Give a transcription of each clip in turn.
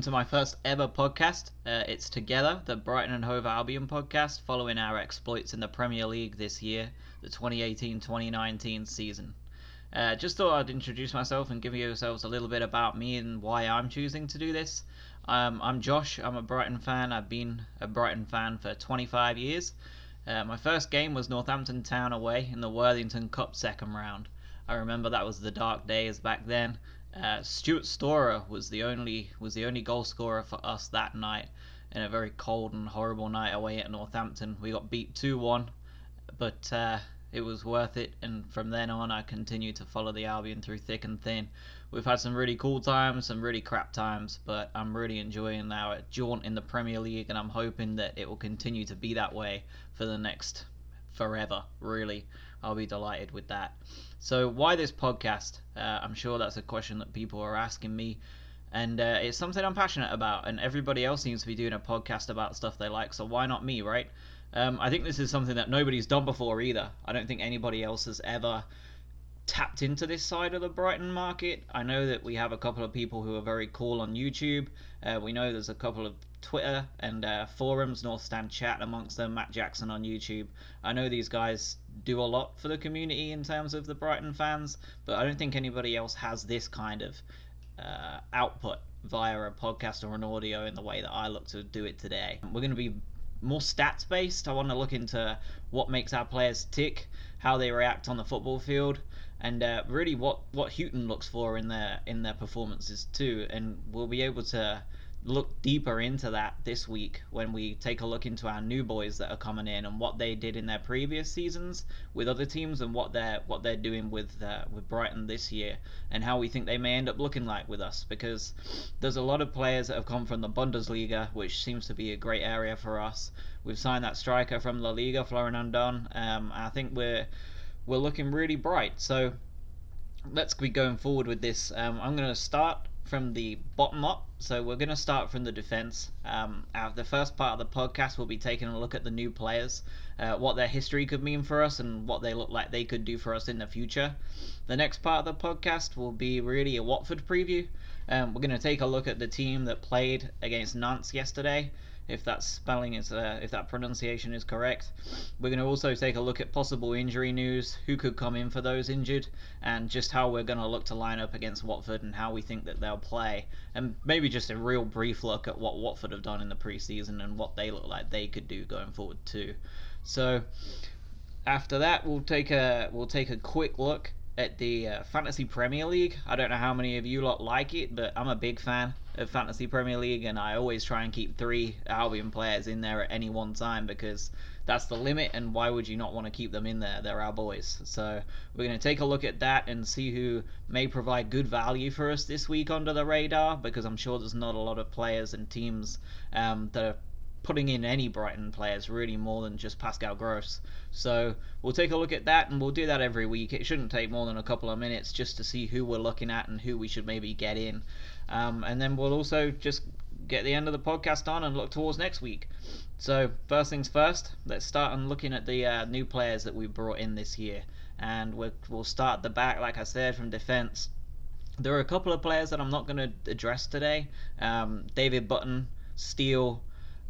Welcome to my first ever podcast. Uh, it's Together, the Brighton and Hove Albion podcast, following our exploits in the Premier League this year, the 2018-2019 season. Uh, just thought I'd introduce myself and give yourselves a little bit about me and why I'm choosing to do this. Um, I'm Josh. I'm a Brighton fan. I've been a Brighton fan for 25 years. Uh, my first game was Northampton Town away in the Worthington Cup second round. I remember that was the dark days back then, uh, Stuart Storer was the only was the only goal scorer for us that night in a very cold and horrible night away at Northampton. We got beat two one, but uh, it was worth it. And from then on, I continued to follow the Albion through thick and thin. We've had some really cool times, some really crap times, but I'm really enjoying our jaunt in the Premier League, and I'm hoping that it will continue to be that way for the next forever. Really, I'll be delighted with that. So, why this podcast? Uh, I'm sure that's a question that people are asking me, and uh, it's something I'm passionate about. And everybody else seems to be doing a podcast about stuff they like, so why not me, right? Um, I think this is something that nobody's done before either. I don't think anybody else has ever tapped into this side of the Brighton market. I know that we have a couple of people who are very cool on YouTube. Uh, we know there's a couple of Twitter and uh, forums, North Stand Chat amongst them, Matt Jackson on YouTube. I know these guys do a lot for the community in terms of the Brighton fans, but I don't think anybody else has this kind of uh, output via a podcast or an audio in the way that I look to do it today. We're going to be more stats based. I want to look into what makes our players tick, how they react on the football field, and uh, really what what Hughton looks for in their in their performances too. And we'll be able to look deeper into that this week when we take a look into our new boys that are coming in and what they did in their previous seasons with other teams and what they're what they're doing with uh, with Brighton this year and how we think they may end up looking like with us because there's a lot of players that have come from the Bundesliga which seems to be a great area for us. We've signed that striker from La Liga, Florin Andone. Um, I think we're we're looking really bright. So let's be going forward with this. Um, I'm going to start from the bottom up. So we're going to start from the defense. Um, the first part of the podcast, we'll be taking a look at the new players, uh, what their history could mean for us, and what they look like they could do for us in the future. The next part of the podcast will be really a Watford preview. Um, we're going to take a look at the team that played against Nantes yesterday if that spelling is uh, if that pronunciation is correct. We're going to also take a look at possible injury news, who could come in for those injured, and just how we're going to look to line up against Watford and how we think that they'll play, and maybe just a real brief look at what Watford have done in the preseason and what they look like they could do going forward too. So after that, we'll take a we'll take a quick look at the uh, Fantasy Premier League. I don't know how many of you lot like it, but I'm a big fan of Fantasy Premier League, and I always try and keep three Albion players in there at any one time because that's the limit, and why would you not want to keep them in there? They're our boys. So we're going to take a look at that and see who may provide good value for us this week under the radar because I'm sure there's not a lot of players and teams um, that are putting in any Brighton players really more than just Pascal Gross. So we'll take a look at that and we'll do that every week. It shouldn't take more than a couple of minutes just to see who we're looking at and who we should maybe get in. Um, and then we'll also just get the end of the podcast on and look towards next week. So first things first, let's start on looking at the uh, new players that we brought in this year. And we'll, we'll start the back, like I said, from defence. There are a couple of players that I'm not going to address today. Um, David Button, Steele,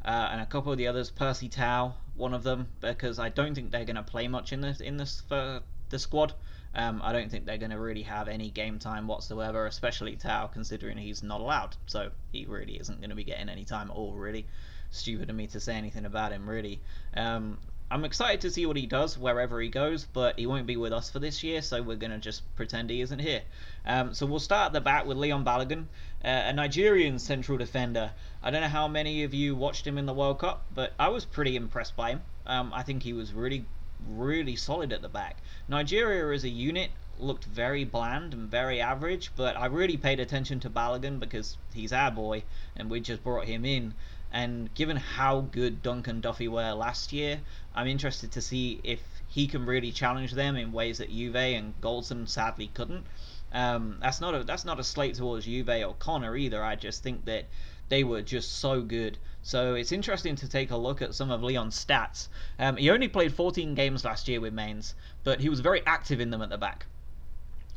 uh, and a couple of the others, Percy Tau, one of them, because I don't think they're going to play much in this in this for the squad. Um, I don't think they're going to really have any game time whatsoever, especially Tau, considering he's not allowed. So he really isn't going to be getting any time at all. Really, stupid of me to say anything about him. Really, um, I'm excited to see what he does wherever he goes, but he won't be with us for this year, so we're going to just pretend he isn't here. Um, so we'll start at the back with Leon Balogun, uh, a Nigerian central defender. I don't know how many of you watched him in the World Cup, but I was pretty impressed by him. Um, I think he was really, really solid at the back. Nigeria as a unit looked very bland and very average, but I really paid attention to Balogun because he's our boy, and we just brought him in. And given how good Dunk and Duffy were last year, I'm interested to see if he can really challenge them in ways that Uwe and Goldson sadly couldn't. Um, that's not a that's not a slate towards Uwe or Connor either. I just think that they were just so good. So it's interesting to take a look at some of Leon's stats. Um, he only played 14 games last year with Mainz, but he was very active in them at the back.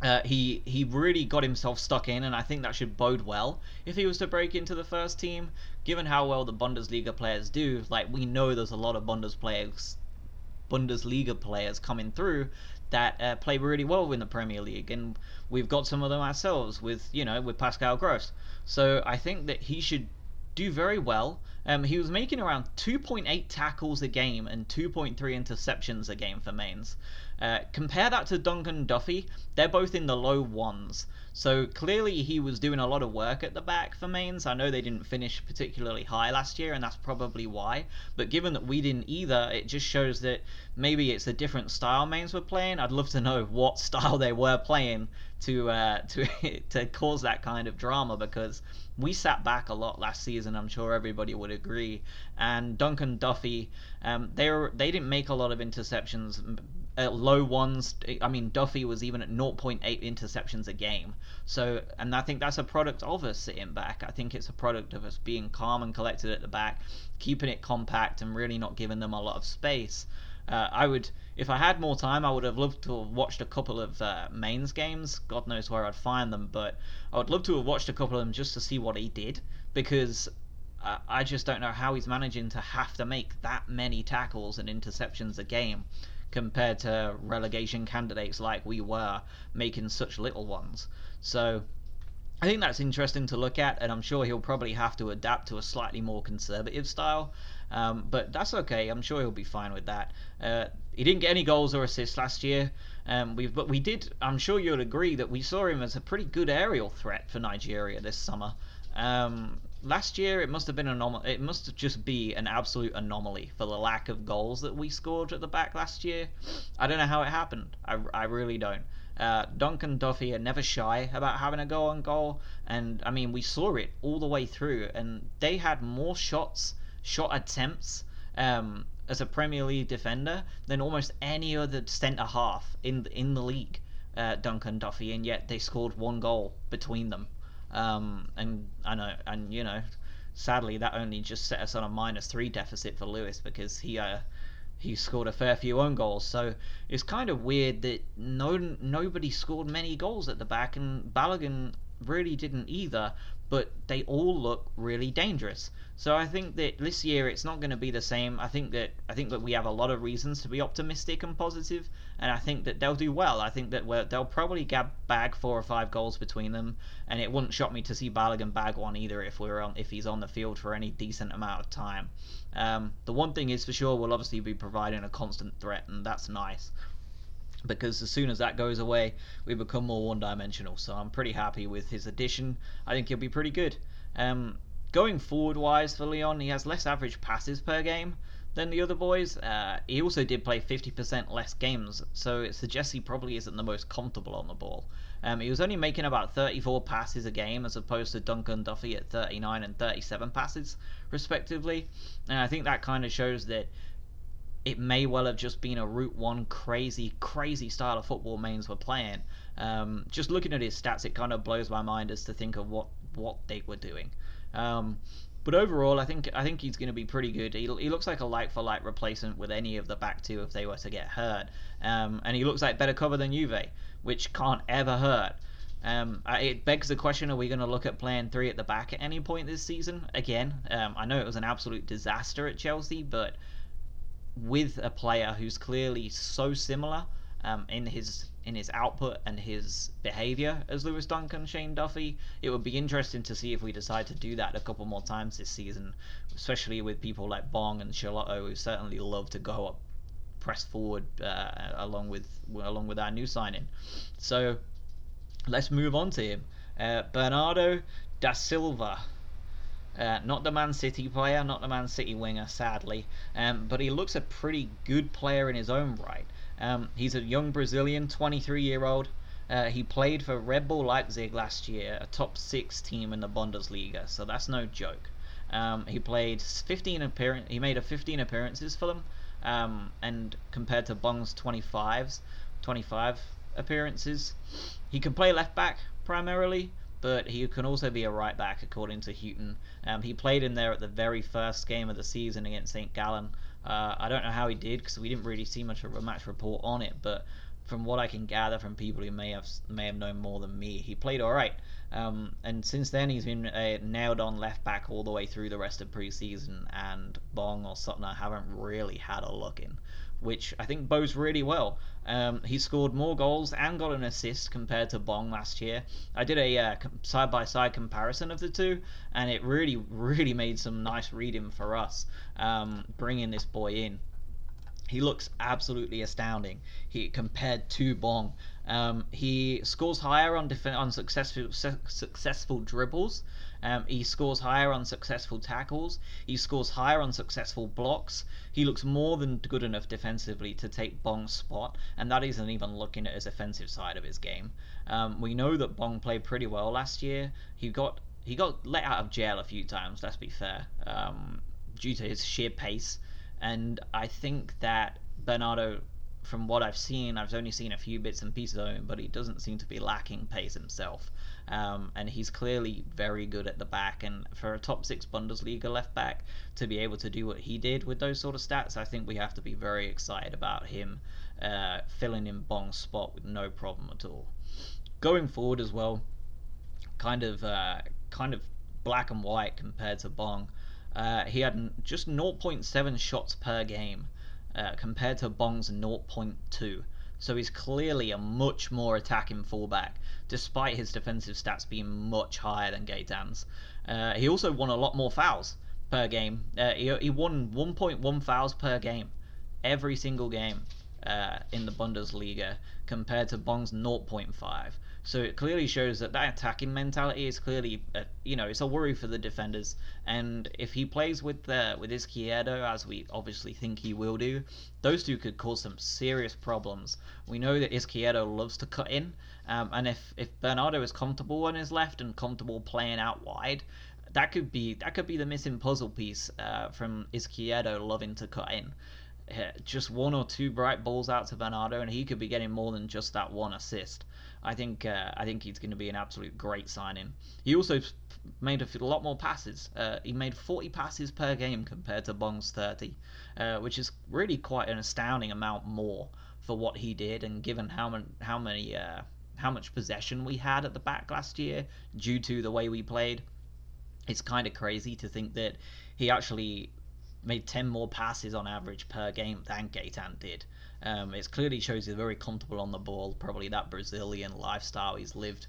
uh, he he really got himself stuck in, and I think that should bode well if he was to break into the first team. Given how well the Bundesliga players do, like we know there's a lot of players, Bundesliga players coming through that uh, play really well in the Premier League, and we've got some of them ourselves with you know with Pascal Gross. So I think that he should do very well. Um, he was making around 2.8 tackles a game and 2.3 interceptions a game for Mainz. Uh, compare that to Dunk and Duffy, they're both in the low ones. So clearly he was doing a lot of work at the back for Mainz. I know they didn't finish particularly high last year, and that's probably why. But given that we didn't either, it just shows that maybe it's a different style Mainz were playing. I'd love to know what style they were playing to uh, to to cause that kind of drama because we sat back a lot last season. I'm sure everybody would agree. And Dunk and Duffy, um, they were they didn't make a lot of interceptions uh, low ones. I mean, Duffy was even at 0.8 interceptions a game. So, and I think that's a product of us sitting back. I think it's a product of us being calm and collected at the back, keeping it compact, and really not giving them a lot of space. Uh, I would, if I had more time, I would have loved to have watched a couple of uh, Mainz games. God knows where I'd find them, but I would love to have watched a couple of them just to see what he did because I just don't know how he's managing to have to make that many tackles and interceptions a game compared to relegation candidates like we were making such little ones. So I think that's interesting to look at, and I'm sure he'll probably have to adapt to a slightly more conservative style. Um, but that's okay. I'm sure he'll be fine with that. Uh, he didn't get any goals or assists last year. Um, we but we did. I'm sure you'll agree that we saw him as a pretty good aerial threat for Nigeria this summer. Um, last year it must have been anom- it must just be an absolute anomaly for the lack of goals that we scored at the back last year. I don't know how it happened. I, I really don't. Uh, Dunk and Duffy are never shy about having a go on goal, and I mean we saw it all the way through, and they had more shots, shot attempts um, as a Premier League defender than almost any other centre half in in the league. Uh, Dunk and Duffy, and yet they scored one goal between them. Um, and I know, and you know, sadly that only just set us on a minus three deficit for Lewis because he uh, he scored a fair few own goals. So it's kind of weird that no nobody scored many goals at the back, and Balogun really didn't either. But they all look really dangerous. So I think that this year it's not going to be the same. I think that I think that we have a lot of reasons to be optimistic and positive, and I think that they'll do well. I think that they'll probably gab, bag four or five goals between them, and it wouldn't shock me to see Balogun bag one either if we're on if he's on the field for any decent amount of time. Um, the one thing is for sure we'll obviously be providing a constant threat, and that's nice because as soon as that goes away, we become more one-dimensional. So I'm pretty happy with his addition. I think he'll be pretty good. Um, going forward wise for Leon, he has less average passes per game than the other boys. Uh, he also did play 50% less games, so it suggests he probably isn't the most comfortable on the ball. Um, he was only making about 34 passes a game as opposed to Dunk and Duffy at 39 and 37 passes, respectively. And I think that kind of shows that it may well have just been a Route 1 crazy, crazy style of football Mainz were playing. Um, just looking at his stats, it kind of blows my mind as to think of what, what they were doing. Um, but overall, I think I think he's going to be pretty good. He, he looks like a like for like replacement with any of the back two if they were to get hurt. Um, and he looks like better cover than Uwe, which can't ever hurt. Um, it begs the question: Are we going to look at playing three at the back at any point this season? Again, um, I know it was an absolute disaster at Chelsea, but with a player who's clearly so similar um, in his in his output and his behavior as Lewis Duncan, Shane Duffy, it would be interesting to see if we decide to do that a couple more times this season, especially with people like Bong and Schelotto who certainly love to go up, press forward uh, along with along with our new signing. So let's move on to him. Uh, Bernardo da Silva. Uh, not the Man City player, not the Man City winger, sadly, um, but he looks a pretty good player in his own right. Um, he's a young Brazilian, 23 year old. Uh, he played for Red Bull Leipzig last year, a top six team in the Bundesliga, so that's no joke. Um, he played 15 appearance. He made a 15 appearances for them, um, and compared to Bong's 25s, 25 appearances, he can play left back primarily but he can also be a right back according to Hughton. Um, he played in there at the very first game of the season against St. Gallen. Uh, I don't know how he did because we didn't really see much of a match report on it, but from what I can gather from people who may have may have known more than me, he played all right. Um, and since then, he's been uh, nailed on left back all the way through the rest of preseason, and Bong or Suttner haven't really had a look in, which I think bodes really well. Um, he scored more goals and got an assist compared to Bong last year. I did a side by side comparison of the two, and it really, really made some nice reading for us um, bringing this boy in he looks absolutely astounding. He compared to Bong. Um, he scores higher on def- on successful su- successful dribbles. Um, he scores higher on successful tackles. He scores higher on successful blocks. He looks more than good enough defensively to take Bong's spot, and that isn't even looking at his offensive side of his game. Um, we know that Bong played pretty well last year. He got he got let out of jail a few times. Let's be fair, um, due to his sheer pace and I think that Bernardo, from what I've seen, I've only seen a few bits and pieces of him, but he doesn't seem to be lacking pace himself. Um, and he's clearly very good at the back. And for a top six Bundesliga left back to be able to do what he did with those sort of stats, I think we have to be very excited about him uh, filling in Bong's spot with no problem at all. Going forward as well, kind of uh, kind of black and white compared to Bong. Uh, he had just 0.7 shots per game uh, compared to Bong's 0.2. So he's clearly a much more attacking fullback, despite his defensive stats being much higher than Gaetan's. Uh, he also won a lot more fouls per game. Uh, he, he won 1.1 fouls per game every single game uh, in the Bundesliga compared to Bong's 0.5. So it clearly shows that that attacking mentality is clearly, a, you know, it's a worry for the defenders. And if he plays with the with Izquierdo, as we obviously think he will do, those two could cause some serious problems. We know that Izquierdo loves to cut in, um, and if if Bernardo is comfortable on his left and comfortable playing out wide, that could be that could be the missing puzzle piece uh, from Izquierdo loving to cut in. Uh, just one or two bright balls out to Bernardo, and he could be getting more than just that one assist. I think uh, I think he's going to be an absolute great signing. He also made a lot more passes. Uh, he made 40 passes per game compared to Bong's 30, uh, which is really quite an astounding amount more for what he did, and given how how many uh, how much possession we had at the back last year due to the way we played. It's kind of crazy to think that he actually made 10 more passes on average per game than Gaetan did. Um, it clearly shows he's very comfortable on the ball, probably that Brazilian lifestyle he's lived.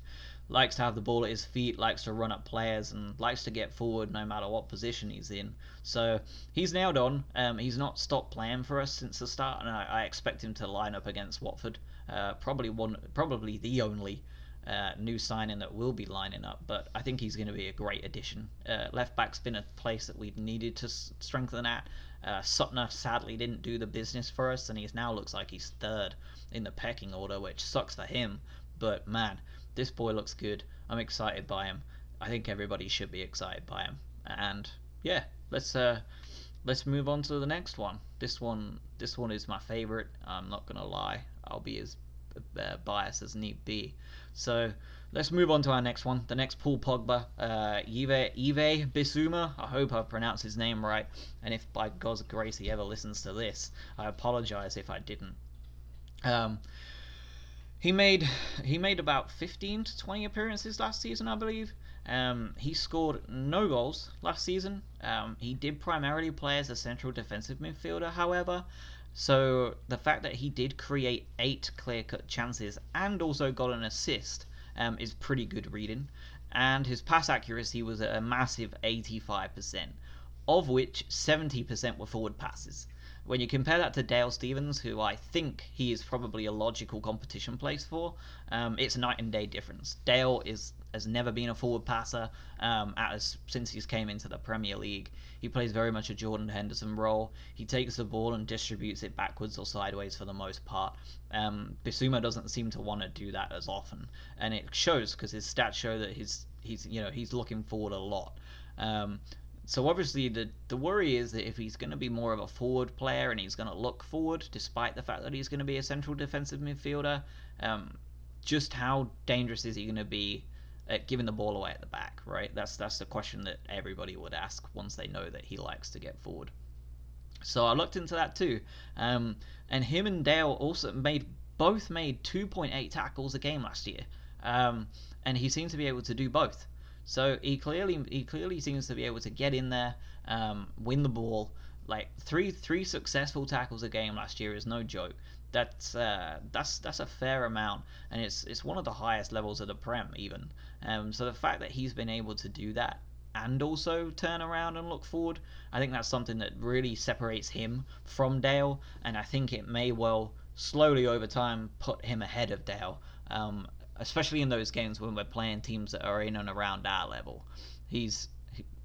Likes to have the ball at his feet, likes to run up players, and likes to get forward no matter what position he's in. So he's nailed on. Um, he's not stopped playing for us since the start, and I, I expect him to line up against Watford. Uh, probably one, probably the only uh, new signing that will be lining up, but I think he's going to be a great addition. Uh, left back's been a place that we've needed to s- strengthen at. Uh, Suttner sadly didn't do the business for us, and he now looks like he's third in the pecking order, which sucks for him. But man, this boy looks good. I'm excited by him. I think everybody should be excited by him. And yeah, let's uh, let's move on to the next one. This one, this one is my favorite. I'm not gonna lie. I'll be as uh, biased as need be. So let's move on to our next one. The next Paul Pogba, uh, Yves, Yves Bissouma. I hope I pronounced his name right. And if by God's grace he ever listens to this, I apologize if I didn't. Um, he made he made about 15 to 20 appearances last season, I believe. Um, he scored no goals last season. Um, he did primarily play as a central defensive midfielder, however. So the fact that he did create eight clear-cut chances and also got an assist um, is pretty good reading. And his pass accuracy was a massive 85%, of which 70% were forward passes. When you compare that to Dale Stephens, who I think he is probably a logical competition place for, um, it's a night and day difference. Dale is has never been a forward passer um, as, since he's came into the Premier League. He plays very much a Jordan Henderson role. He takes the ball and distributes it backwards or sideways for the most part. Um, doesn't seem to want to do that as often, and it shows because his stats show that he's he's you know he's looking forward a lot. Um, so obviously the the worry is that if he's going to be more of a forward player and he's going to look forward, despite the fact that he's going to be a central defensive midfielder, um, just how dangerous is he going to be at giving the ball away at the back? Right. That's that's the question that everybody would ask once they know that he likes to get forward. So I looked into that too, um, and him and Dale also made both made 2.8 tackles a game last year, um, and he seems to be able to do both. So he clearly he clearly seems to be able to get in there, um, win the ball. Like three three successful tackles a game last year is no joke. That's uh, that's that's a fair amount, and it's it's one of the highest levels of the prem even. Um, so the fact that he's been able to do that and also turn around and look forward, I think that's something that really separates him from Dale, and I think it may well slowly over time put him ahead of Dale. Um, especially in those games when we're playing teams that are in and around our level. He's,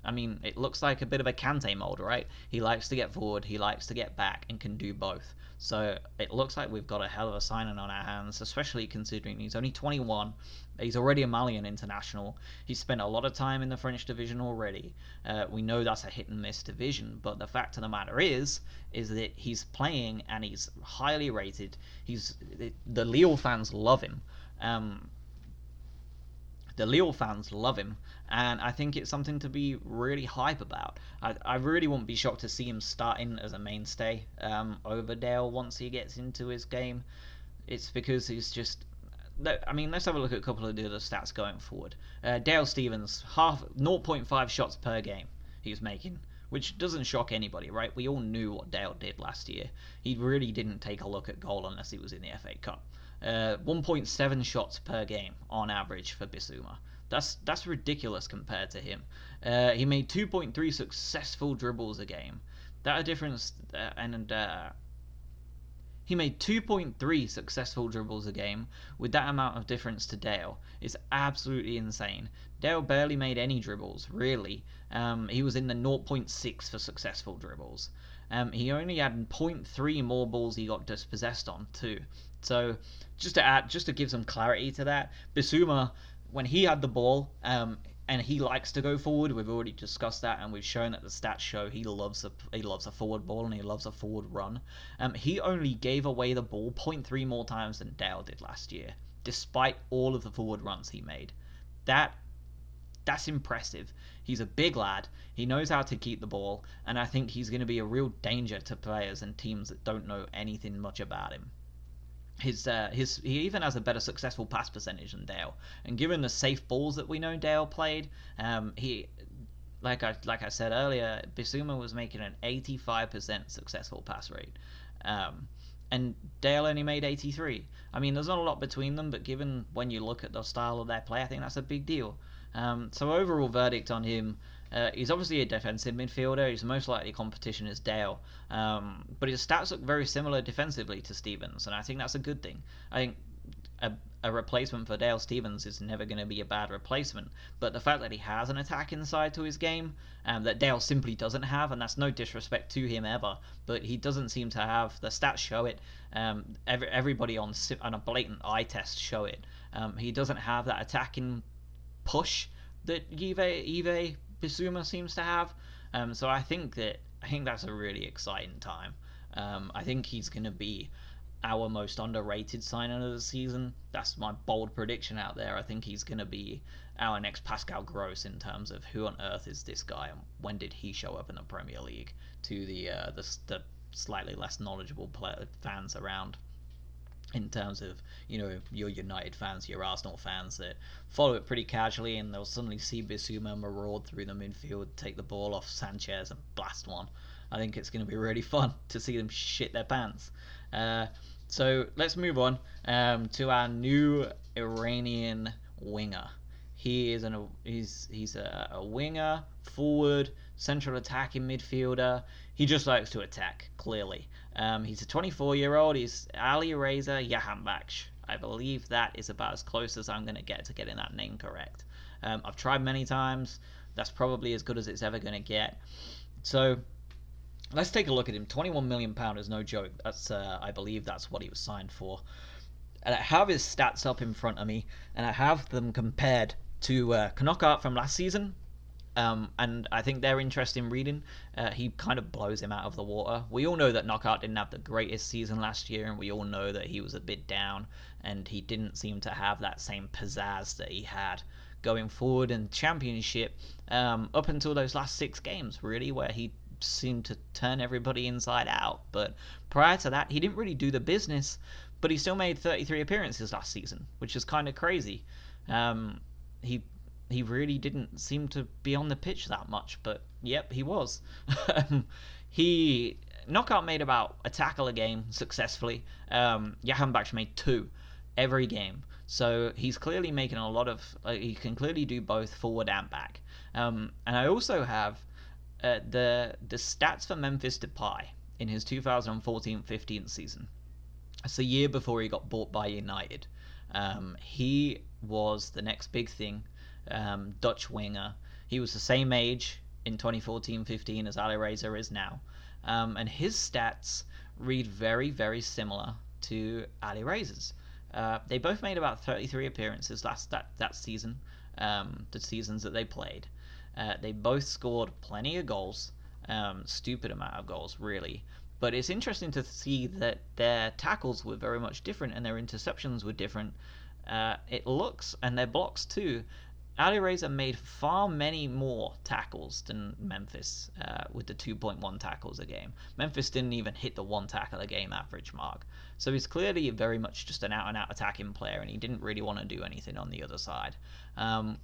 I mean, it looks like a bit of a Kante mold, right? He likes to get forward, he likes to get back, and can do both. So it looks like we've got a hell of a signing on our hands, especially considering he's only 21. He's already a Malian international. He's spent a lot of time in the French division already. Uh, we know that's a hit and miss division, but the fact of the matter is, is that he's playing and he's highly rated. He's the Lille fans love him. Um, the Lille fans love him, and I think it's something to be really hype about. I, I really wouldn't be shocked to see him starting as a mainstay um, over Dale once he gets into his game. It's because he's just. I mean, let's have a look at a couple of the other stats going forward. Uh, Dale Stephens, half 0.5 shots per game he's making, which doesn't shock anybody, right? We all knew what Dale did last year. He really didn't take a look at goal unless he was in the FA Cup. Uh, 1.7 shots per game on average for Bissouma. That's that's ridiculous compared to him. Uh, he made 2.3 successful dribbles a game. That a difference, uh, and uh, he made 2.3 successful dribbles a game with that amount of difference to Dale. It's absolutely insane. Dale barely made any dribbles, really. Um, he was in the 0.6 for successful dribbles. Um, he only had 0.3 more balls he got dispossessed on too. So just to add, just to give some clarity to that, Bissouma, when he had the ball, um, and he likes to go forward. We've already discussed that, and we've shown that the stats show he loves a he loves a forward ball and he loves a forward run. Um, he only gave away the ball 0.3 more times than Dale did last year, despite all of the forward runs he made. That that's impressive. He's a big lad. He knows how to keep the ball, and I think he's going to be a real danger to players and teams that don't know anything much about him his uh, his he even has a better successful pass percentage than Dale. And given the safe balls that we know Dale played, um, he like I like I said earlier, Bissouma was making an 85% successful pass rate. Um, and Dale only made 83. I mean, there's not a lot between them, but given when you look at the style of their play, I think that's a big deal. Um, so overall verdict on him, uh, he's obviously a defensive midfielder. His most likely competition is Dale, um, but his stats look very similar defensively to Stephens, and I think that's a good thing. I think a, a replacement for Dale Stephens is never going to be a bad replacement, but the fact that he has an attack inside to his game um, that Dale simply doesn't have, and that's no disrespect to him ever, but he doesn't seem to have. The stats show it. Um, every, everybody on on a blatant eye test show it. Um, he doesn't have that attacking push that Yves Yves Bissouma seems to have. Um, so I think that I think that's a really exciting time. Um, I think he's going to be our most underrated signing of the season. That's my bold prediction out there. I think he's going to be our next Pascal Gross in terms of who on earth is this guy and when did he show up in the Premier League to the uh, the, the slightly less knowledgeable fans around in terms of you know your United fans, your Arsenal fans that follow it pretty casually, and they'll suddenly see Bissouma maraud through the midfield, take the ball off Sanchez and blast one. I think it's going to be really fun to see them shit their pants. Uh, so let's move on um, to our new Iranian winger. He is an he's he's a, a winger, forward, central attacking midfielder. He just likes to attack, clearly. Um, he's a 24 year old. He's Alireza Jahanbakhsh. I believe that is about as close as I'm going to get to getting that name correct. Um, I've tried many times. That's probably as good as it's ever going to get. So let's take a look at him. 21 million pound is no joke. That's uh, I believe that's what he was signed for. And I have his stats up in front of me, and I have them compared to uh, from last season um, and I think they're interesting reading. Uh, he kind of blows him out of the water. We all know that Knockaert didn't have the greatest season last year, and we all know that he was a bit down, and he didn't seem to have that same pizzazz that he had going forward in Championship um, up until those last six games, really, where he seemed to turn everybody inside out. But prior to that, he didn't really do the business. but he still made 33 appearances last season, which is kind of crazy. Um, he he really didn't seem to be on the pitch that much, but yep, he was. he Knockaert made about a tackle a game successfully. Um, Bach made two every game, so he's clearly making a lot of. Uh, he can clearly do both forward and back. Um, and I also have uh, the the stats for Memphis Depay in his 2014-15 season. It's the year before he got bought by United. Um, he was the next big thing, um, Dutch winger. He was the same age in 2014-15 as Alireza is now, um, and his stats read very, very similar to Alireza's. Uh, they both made about 33 appearances last that that season, um, the seasons that they played. Uh, they both scored plenty of goals, um, stupid amount of goals, really. But it's interesting to see that their tackles were very much different and their interceptions were different. Uh, it looks, and their blocks too. Alireza made far many more tackles than Memphis uh, with the 2.1 tackles a game. Memphis didn't even hit the one tackle a game average mark. So he's clearly very much just an out and out attacking player, and he didn't really want to do anything on the other side. Um,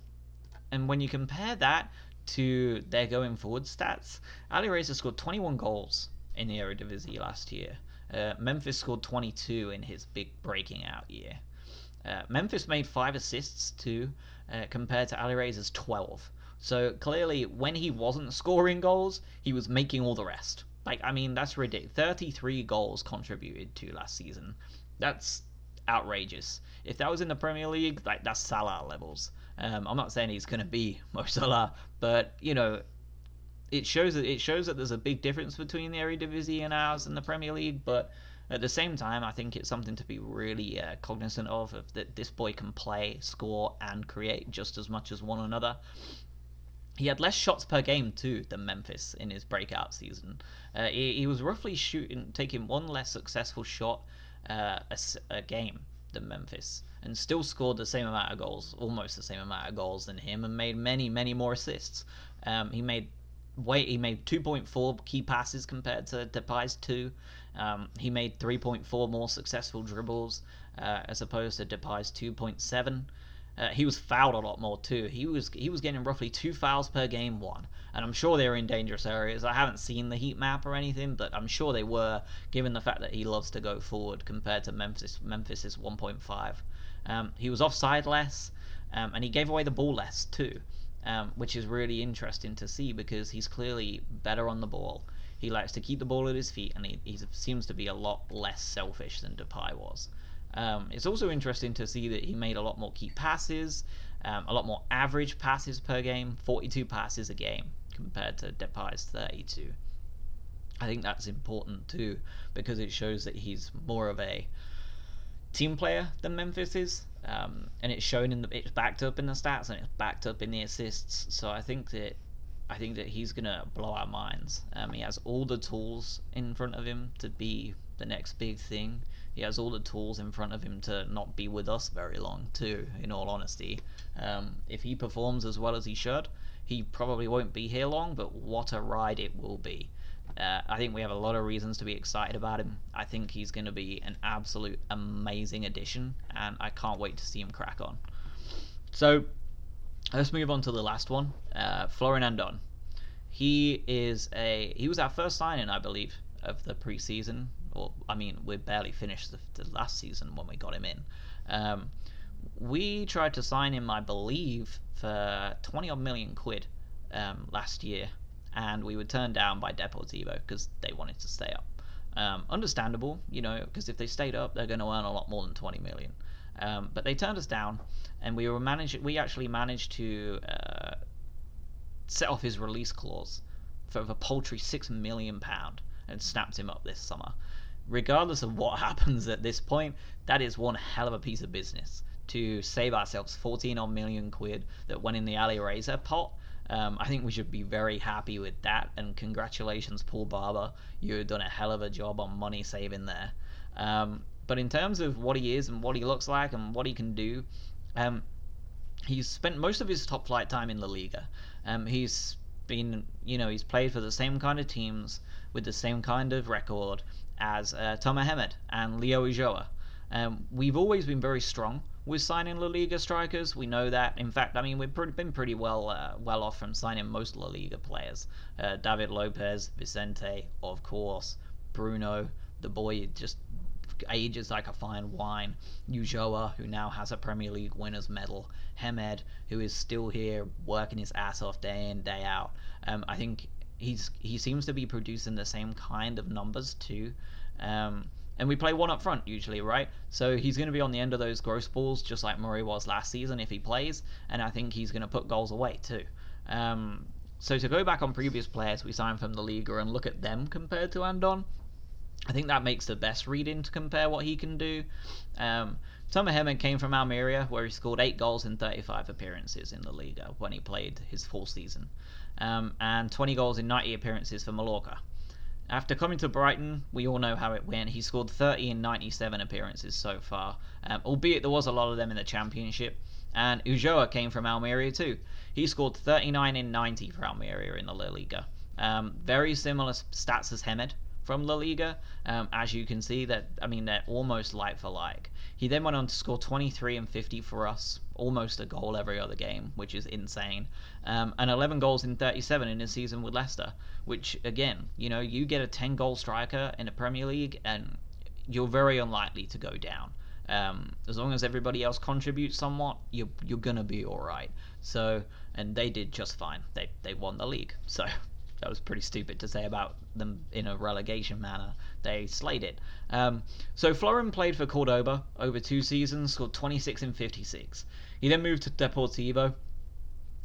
and when you compare that to their going forward stats, Alireza scored 21 goals in the Eredivisie last year. Uh, Memphis scored 22 in his big breaking out year. Uh, Memphis made five assists too, uh, compared to Alireza's 12. So clearly, when he wasn't scoring goals, he was making all the rest. Like, I mean, that's ridiculous. 33 goals contributed to last season. That's outrageous. If that was in the Premier League, like that's Salah levels. Um, I'm not saying he's going to be Mo Salah, but you know, it shows that it shows that there's a big difference between the Eredivisie and ours and the Premier League. But at the same time, I think it's something to be really uh, cognizant of, of that this boy can play, score, and create just as much as one another. He had less shots per game too than Memphis in his breakout season. Uh, he, he, was roughly shooting, taking one less successful shot uh, a, a, game than Memphis, and still scored the same amount of goals, almost the same amount of goals than him, and made many, many more assists. Um, he made wait, he made 2.4 key passes compared to Depay's two. Um, he made 3.4 more successful dribbles uh, as opposed to Depay's 2.7. Uh, he was fouled a lot more too. He was he was getting roughly two fouls per game, one, and I'm sure they were in dangerous areas. I haven't seen the heat map or anything, but I'm sure they were, given the fact that he loves to go forward compared to Memphis. Memphis's 1.5. Um, he was offside less, um, and he gave away the ball less too um, which is really interesting to see because he's clearly better on the ball. He likes to keep the ball at his feet, and he, he seems to be a lot less selfish than Depay was. Um, it's also interesting to see that he made a lot more key passes, um, a lot more average passes per game, 42 passes a game compared to Depay's 32. I think that's important too because it shows that he's more of a team player than Memphis is. Um, and it's shown in the it's backed up in the stats and it's backed up in the assists. So I think that I think that he's gonna blow our minds. Um, he has all the tools in front of him to be the next big thing. He has all the tools in front of him to not be with us very long, too. In all honesty, um, if he performs as well as he should, he probably won't be here long. But what a ride it will be! Uh, I think we have a lot of reasons to be excited about him. I think he's going to be an absolute amazing addition, and I can't wait to see him crack on. So, let's move on to the last one, uh, Florin Andone. He is a he was our first signing, I believe, of the preseason. Or I mean, we barely finished the, the last season when we got him in. Um, we tried to sign him, I believe, for twenty odd million quid um, last year and we were turned down by Deportivo because they wanted to stay up. Um, understandable, you know, because if they stayed up, they're going to earn a lot more than 20 million. Um, but they turned us down, and we were managed. We actually managed to uh, set off his release clause for a paltry six million pound and snapped him up this summer. Regardless of what happens at this point, that is one hell of a piece of business to save ourselves 14 odd million quid that went in the Alireza pot um, I think we should be very happy with that. And congratulations, Paul Barber. You've done a hell of a job on money saving there. Um, but in terms of what he is and what he looks like and what he can do, um, he's spent most of his top flight time in La Liga. Um, he's been, you know, he's played for the same kind of teams with the same kind of record as uh, Tomer Hemed and Leo Ulloa. Um, we've always been very strong with signing La Liga strikers. We know that. In fact, I mean we've been pretty well uh, well off from signing most La Liga players. Uh, David Lopez, Vicente, of course, Bruno, the boy just ages like a fine wine. Ulloa, who now has a Premier League winners medal. Hemed, who is still here working his ass off day in day out. Um, I think he's he seems to be producing the same kind of numbers too. Um, and we play one up front usually, right? So he's going to be on the end of those Gross balls, just like Murray was last season if he plays, and I think he's going to put goals away too. Um, so to go back on previous players we signed from the Liga and look at them compared to Andone, I think that makes the best reading to compare what he can do. Um, Hemed came from Almeria, where he scored 8 goals in 35 appearances in the Liga when he played his full season, um, and 20 goals in 90 appearances for Mallorca. After coming to Brighton, we all know how it went. He scored 30 in 97 appearances so far, um, albeit there was a lot of them in the Championship. And Ulloa came from Almeria too. He scored 39 in 90 for Almeria in the La Liga. Um, very similar stats as Hemed from La Liga. Um, as you can see, that I mean they're almost like for like. He then went on to score 23 and 50 for us, almost a goal every other game, which is insane. Um, and 11 goals in 37 in his season with Leicester, which again, you know, you get a 10 goal striker in the Premier League, and you're very unlikely to go down. Um, as long as everybody else contributes somewhat, you're you're gonna be all right. So, and they did just fine. They they won the league. So that was pretty stupid to say about them in a relegation manner. They slayed it. Um, so Florin played for Cordoba over two seasons, scored 26 in 56. He then moved to Deportivo,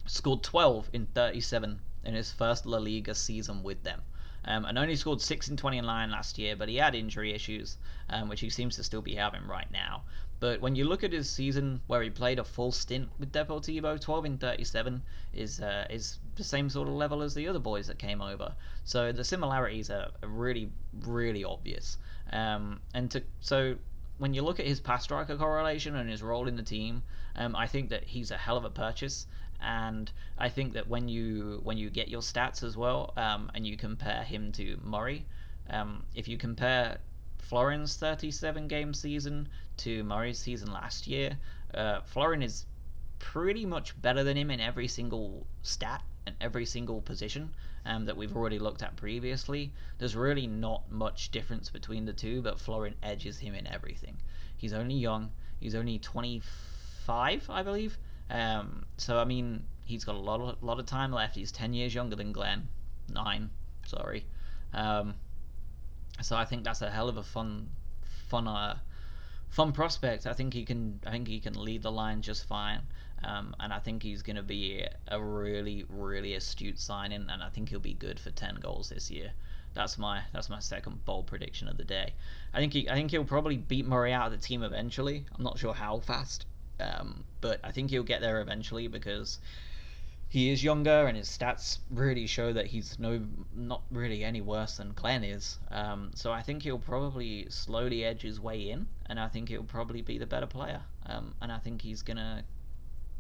scored 12 in 37 in his first La Liga season with them. Um, and only scored 6 in 29 last year, but he had injury issues, um, which he seems to still be having right now. But when you look at his season where he played a full stint with Deportivo, 12 in 37 is uh, is the same sort of level as the other boys that came over. So the similarities are really, really obvious. Um, and to so when you look at his pass striker correlation and his role in the team, um, I think that he's a hell of a purchase. And I think that when you when you get your stats as well, um, and you compare him to Murray, um, if you compare Florin's 37 game season to Murray's season last year, uh, Florin is pretty much better than him in every single stat and every single position um, that we've already looked at previously. There's really not much difference between the two, but Florin edges him in everything. He's only young. He's only 25, I believe. Um, so I mean, he's got a lot of lot of time left. He's 10 years younger than Glenn. Nine, sorry. Um, so I think that's a hell of a fun, fun, uh, fun prospect. I think he can. I think he can lead the line just fine. Um, and I think he's going to be a really, really astute signing, and I think he'll be good for ten goals this year. That's my that's my second bold prediction of the day. I think he I think he'll probably beat Murray out of the team eventually. I'm not sure how fast, um, but I think he'll get there eventually because he is younger and his stats really show that he's no not really any worse than Glenn is. Um, so I think he'll probably slowly edge his way in, and I think he'll probably be the better player. Um, and I think he's gonna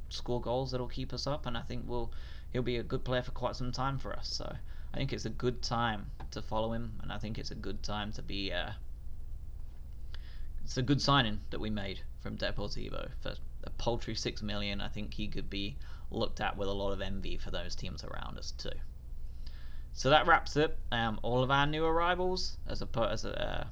score goals that'll keep us up, and I think we'll he'll be a good player for quite some time for us. So I think it's a good time to follow him, and I think it's a good time to be. Uh, it's a good signing that we made from Deportivo for a paltry six million. I think he could be looked at with a lot of envy for those teams around us too. So that wraps up um, all of our new arrivals as a as a uh,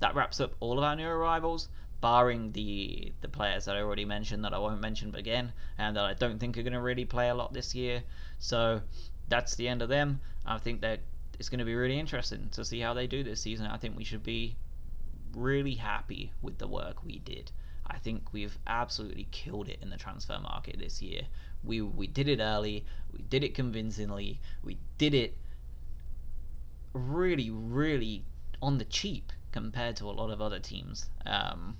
that wraps up all of our new arrivals, barring the the players that I already mentioned that I won't mention again and that I don't think are going to really play a lot this year. So that's the end of them. I think that it's going to be really interesting to see how they do this season. I think we should be really happy with the work we did. I think we've absolutely killed it in the transfer market this year. We we did it early, we did it convincingly, we did it really really on the cheap compared to a lot of other teams. Um,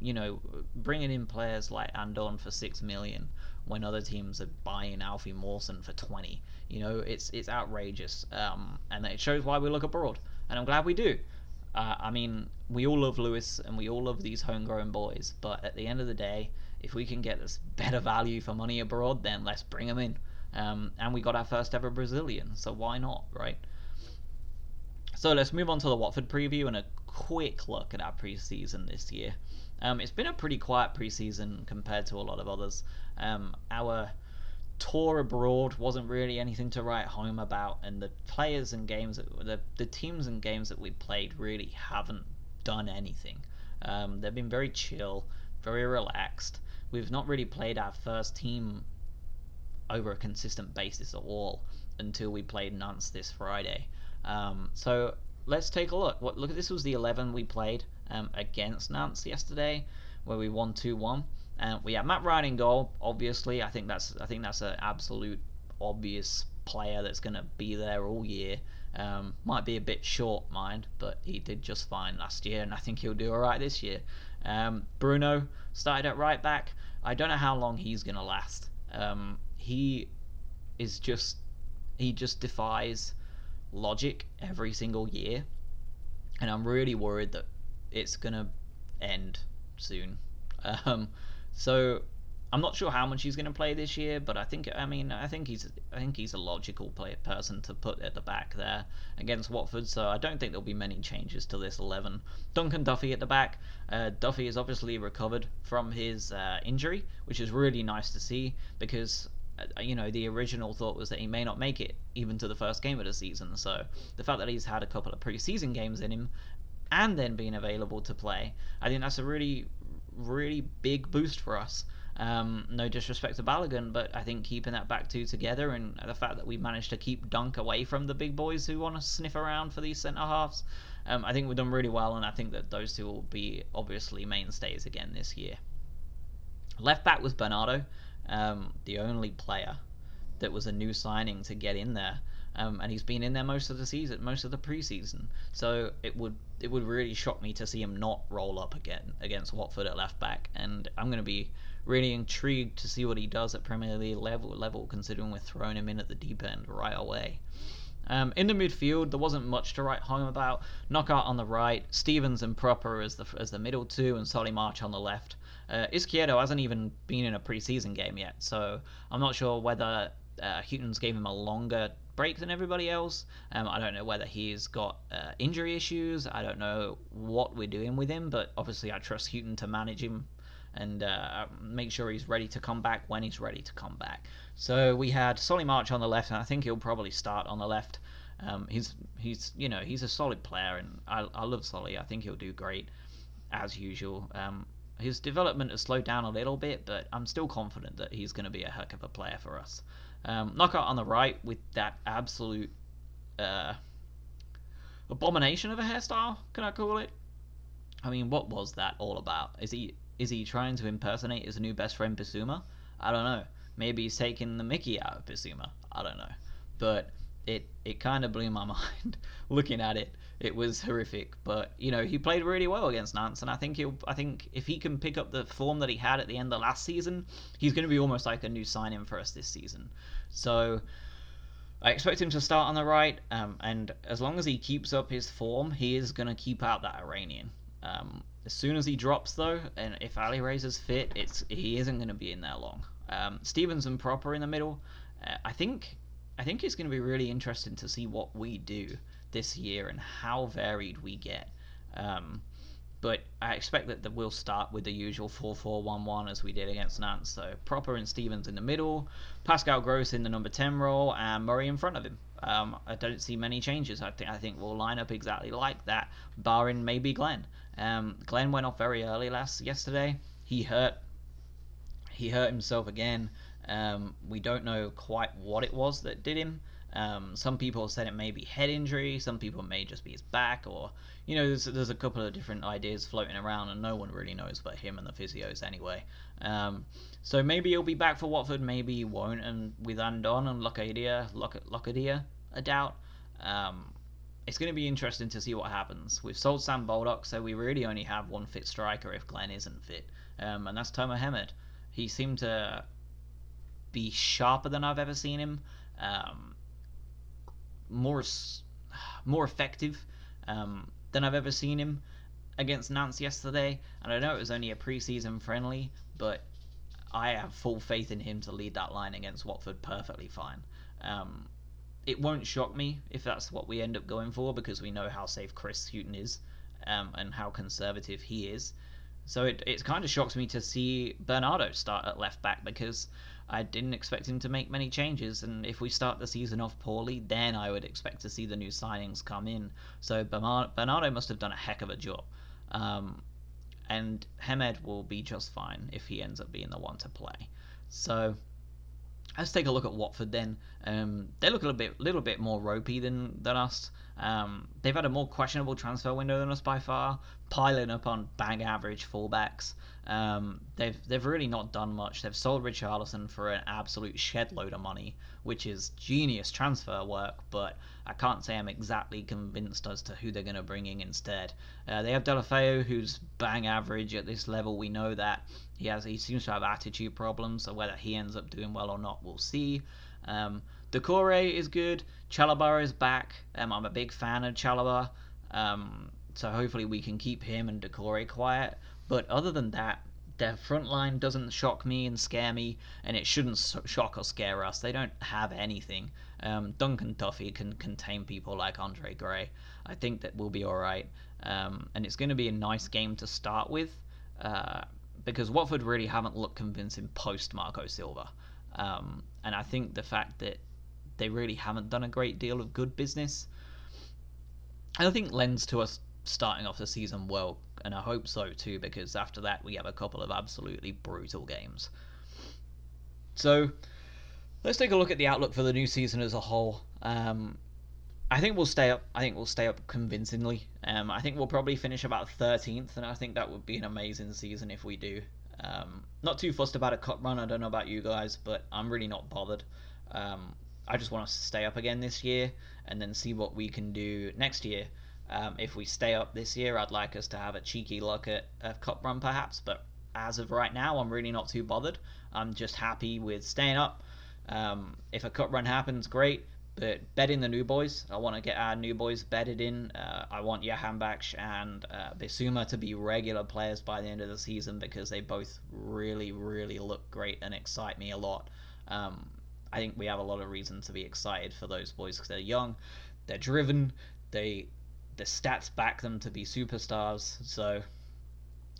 you know, bringing in players like Andone for six million when other teams are buying Alfie Mawson for twenty. You know, it's it's outrageous, um, and it shows why we look abroad, and I'm glad we do. Uh, I mean, we all love Lewis and we all love these homegrown boys, but at the end of the day, if we can get this better value for money abroad, then let's bring them in. Um, and we got our first ever Brazilian, so why not, right? So let's move on to the Watford preview and a quick look at our preseason this year. Um, it's been a pretty quiet preseason compared to a lot of others. Um, our tour abroad wasn't really anything to write home about, and the players and games, that, the the teams and games that we played really haven't done anything. Um, they've been very chill, very relaxed. We've not really played our first team over a consistent basis at all until we played Nantes this Friday. Um, so let's take a look. What look at this was the 11 we played um, against Nantes yesterday, where we won 2-1. And we have Mat Ryan in goal. Obviously, I think that's I think that's an absolute obvious player that's going to be there all year. Um, might be a bit short, mind, but he did just fine last year, and I think he'll do all right this year. Um, Bruno started at right back. I don't know how long he's going to last. Um, he is just he just defies logic every single year, and I'm really worried that it's going to end soon. Um, so I'm not sure how much he's going to play this year, but I think I mean I think he's I think he's a logical play, person to put at the back there against Watford. So I don't think there'll be many changes to this 11. Dunk and Duffy at the back. Uh, Duffy is obviously recovered from his uh, injury, which is really nice to see because uh, you know the original thought was that he may not make it even to the first game of the season. So the fact that he's had a couple of preseason games in him and then being available to play, I think that's a really really big boost for us. Um, no disrespect to Balogun, but I think keeping that back two together and the fact that we managed to keep Dunk away from the big boys who want to sniff around for these centre halves, um, I think we've done really well, and I think that those two will be obviously mainstays again this year. Left back was Bernardo, um, the only player that was a new signing to get in there. Um, and he's been in there most of the season, most of the preseason. So it would it would really shock me to see him not roll up again against Watford at left back. And I'm going to be really intrigued to see what he does at Premier League level, level considering we're throwing him in at the deep end right away. Um, in the midfield, there wasn't much to write home about. Knockaert on the right, Stephens and Pröpper as the as the middle two, and Solly March on the left. Uh, Izquierdo hasn't even been in a preseason game yet, so I'm not sure whether uh, Hughton's gave him a longer break than everybody else. Um, I don't know whether he's got uh, injury issues. I don't know what we're doing with him, but obviously I trust Hughton to manage him and uh, make sure he's ready to come back when he's ready to come back. So we had Solly March on the left, and I think he'll probably start on the left. Um, he's he's you know he's a solid player, and I, I love Solly. I think he'll do great as usual. Um, his development has slowed down a little bit, but I'm still confident that he's going to be a heck of a player for us. Um, Knockaert on the right with that absolute uh, abomination of a hairstyle. Can I call it? I mean, what was that all about? Is he is he trying to impersonate his new best friend Bissouma? I don't know. Maybe he's taking the Mickey out of Bissouma. I don't know. But it it kind of blew my mind looking at it. It was horrific, but you know he played really well against Nantes, and I think he'll. I think if he can pick up the form that he had at the end of last season, he's going to be almost like a new signing for us this season. So I expect him to start on the right, um, and as long as he keeps up his form, he is going to keep out that Iranian. Um, as soon as he drops though, and if Alireza's fit, it's he isn't going to be in there long. Um, Stephens and Pröpper in the middle. Uh, I think I think it's going to be really interesting to see what we do this year and how varied we get. Um, but I expect that, that we'll start with the usual 4-4-1-1 as we did against Nantes. So Pröpper and Stephens in the middle, Pascal Gross in the number 10 role, and Murray in front of him. Um, I don't see many changes. I think I think we'll line up exactly like that, barring maybe Glenn. Um, Glenn went off very early last yesterday. He hurt. He hurt himself again. Um, we don't know quite what it was that did him. Um, some people said it may be head injury. Some people may just be his back, or you know, there's, there's a couple of different ideas floating around, and no one really knows but him and the physios anyway. Um, so maybe he'll be back for Watford, maybe he won't. And with Andone and Locadia, Locadia, a doubt. Um, it's going to be interesting to see what happens. We've sold Sam Baldock, so we really only have one fit striker if Glenn isn't fit, um, and that's Tomo. He seemed to be sharper than I've ever seen him, um, more more effective um, than I've ever seen him against Nantes yesterday. And I know it was only a preseason friendly, but I have full faith in him to lead that line against Watford perfectly fine. Um, it won't shock me if that's what we end up going for because we know how safe Chris Hughton is um, and how conservative he is. So it, it kind of shocks me to see Bernardo start at left back because I didn't expect him to make many changes. And if we start the season off poorly, then I would expect to see the new signings come in. So Bernardo must have done a heck of a job. Um, and Hemed will be just fine if he ends up being the one to play. So let's take a look at Watford then. Um, they look a little bit, little bit more ropey than than us. Um, they've had a more questionable transfer window than us by far, piling up on bang average fullbacks. Um, they've they've really not done much. They've sold Richarlison for an absolute shed load of money, which is genius transfer work. But I can't say I'm exactly convinced as to who they're going to bring in instead. Uh, they have Deulofeu, who's bang average at this level. We know that he has he seems to have attitude problems. So whether he ends up doing well or not, we'll see. Um, Doucouré is good. Chalobah is back. Um, I'm a big fan of Chalobah. Um, so hopefully we can keep him and Doucouré quiet. But other than that, their front line doesn't shock me and scare me, and it shouldn't shock or scare us. They don't have anything. Um, Dunk and Duffy can contain people like Andre Gray. I think that we'll be all right, um, and it's going to be a nice game to start with uh, because Watford really haven't looked convincing post Marco Silva, um, and I think the fact that they really haven't done a great deal of good business. I think lends to us starting off the season well, and I hope so too, because after that we have a couple of absolutely brutal games. So let's take a look at the outlook for the new season as a whole. Um, I think we'll stay up. I think we'll stay up convincingly. Um, I think we'll probably finish about 13th, and I think that would be an amazing season if we do. Um, not too fussed about a cup run. I don't know about you guys, but I'm really not bothered. Um, I just want us to stay up again this year and then see what we can do next year. Um, if we stay up this year, I'd like us to have a cheeky look at a cup run perhaps, but as of right now, I'm really not too bothered. I'm just happy with staying up. Um, if a cup run happens, great. But bedding the new boys, I want to get our new boys bedded in. Uh, I want Jahanbakhsh and uh, Bissouma to be regular players by the end of the season because they both really, really look great and excite me a lot. Um, I think we have a lot of reason to be excited for those boys because they're young, they're driven, they the stats back them to be superstars. So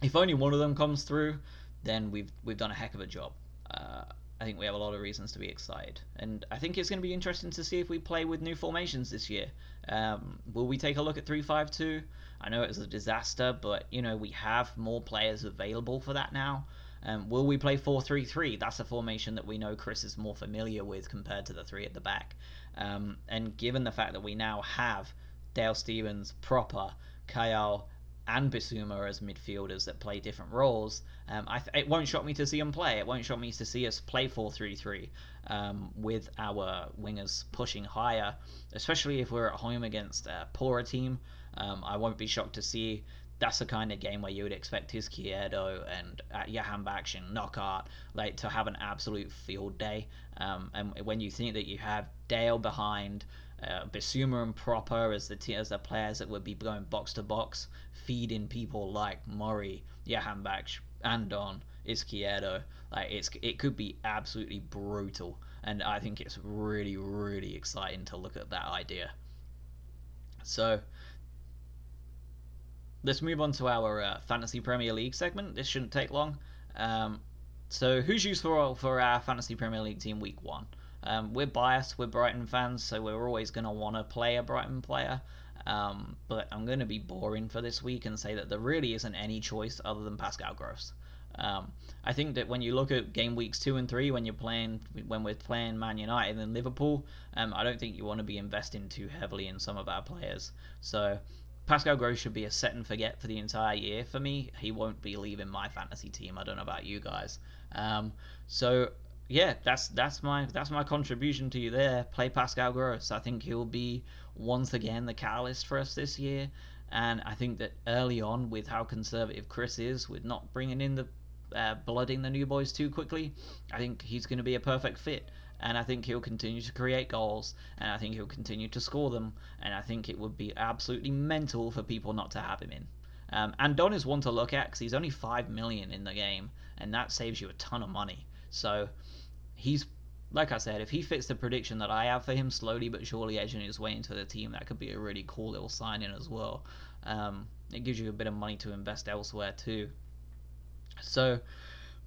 if only one of them comes through, then we've we've done a heck of a job. Uh, I think we have a lot of reasons to be excited, and I think it's going to be interesting to see if we play with new formations this year. Um, will we take a look at three five two? I know it was a disaster, but you know we have more players available for that now. Um, will we play 4 3 3? That's a formation that we know Chris is more familiar with compared to the three at the back. Um, and given the fact that we now have Dale Stephens, Pröpper, Kayal, and Bissouma as midfielders that play different roles, um, th- it won't shock me to see them play. It won't shock me to see us play 4 3 3 um, with our wingers pushing higher, especially if we're at home against a poorer team. Um, I won't be shocked to see that's the kind of game where you would expect Izquierdo and uh, Jahanbakhsh and Knockaert like to have an absolute field day. Um, and when you think that you have Dale behind, uh, Bissouma and Pröpper as the as the players that would be going box to box, feeding people like Murray, Jahanbakhsh, Andone, Izquierdo, like it's it could be absolutely brutal. And I think it's really really exciting to look at that idea. So let's move on to our uh, fantasy Premier League segment. This shouldn't take long. Um, so, who's useful for our fantasy Premier League team week one? Um, we're biased, we're Brighton fans, so we're always going to want to play a Brighton player. Um, but I'm going to be boring for this week and say that there really isn't any choice other than Pascal Gross. Um, I think that when you look at game weeks two and three, when you're playing, when we're playing Man United and Liverpool, um, I don't think you want to be investing too heavily in some of our players. So Pascal Gross should be a set and forget for the entire year for me. He won't be leaving my fantasy team. I don't know about you guys. Um, so yeah, that's that's my that's my contribution to you there. Play Pascal Gross. I think he'll be once again the catalyst for us this year. And I think that early on, with how conservative Chris is, with not bringing in the uh, blooding the new boys too quickly, I think he's going to be a perfect fit and I think he'll continue to create goals, and I think he'll continue to score them, and I think it would be absolutely mental for people not to have him in. Um, and Don is one to look at because he's only five million in the game, and that saves you a ton of money. So he's like I said, if he fits the prediction that I have for him, slowly but surely edging his way into the team, that could be a really cool little signing as well. Um, it gives you a bit of money to invest elsewhere too. So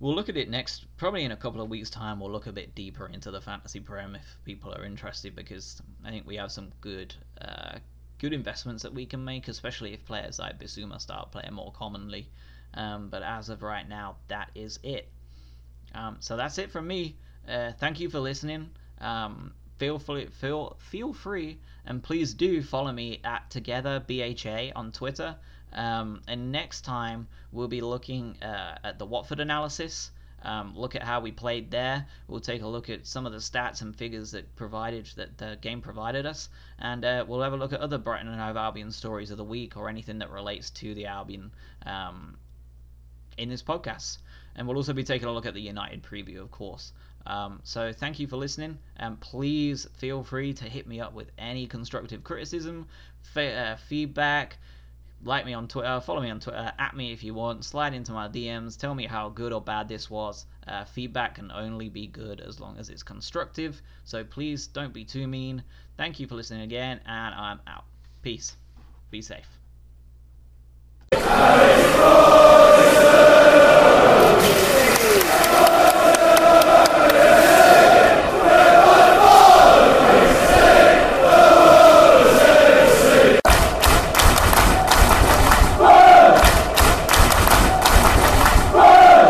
we'll look at it next, probably in a couple of weeks' time. We'll look a bit deeper into the fantasy prem if people are interested, because I think we have some good, uh, good investments that we can make, especially if players like Bissouma start playing more commonly. Um, but as of right now, that is it. Um, so that's it from me. Uh, thank you for listening. Um, feel free, feel feel free, and please do follow me at Together BHA on Twitter. Um, and next time we'll be looking uh, at the Watford analysis. Um, look at how we played there. We'll take a look at some of the stats and figures that provided that the game provided us, and uh, we'll have a look at other Brighton and Hove Albion stories of the week or anything that relates to the Albion um, in this podcast. And we'll also be taking a look at the United preview, of course. Um, so thank you for listening, and please feel free to hit me up with any constructive criticism, uh, feedback. Like me on Twitter, uh, follow me on Twitter, uh, at me if you want, slide into my DMs, tell me how good or bad this was. Uh, feedback can only be good as long as it's constructive, so please don't be too mean. Thank you for listening again, and I'm out. Peace. Be safe.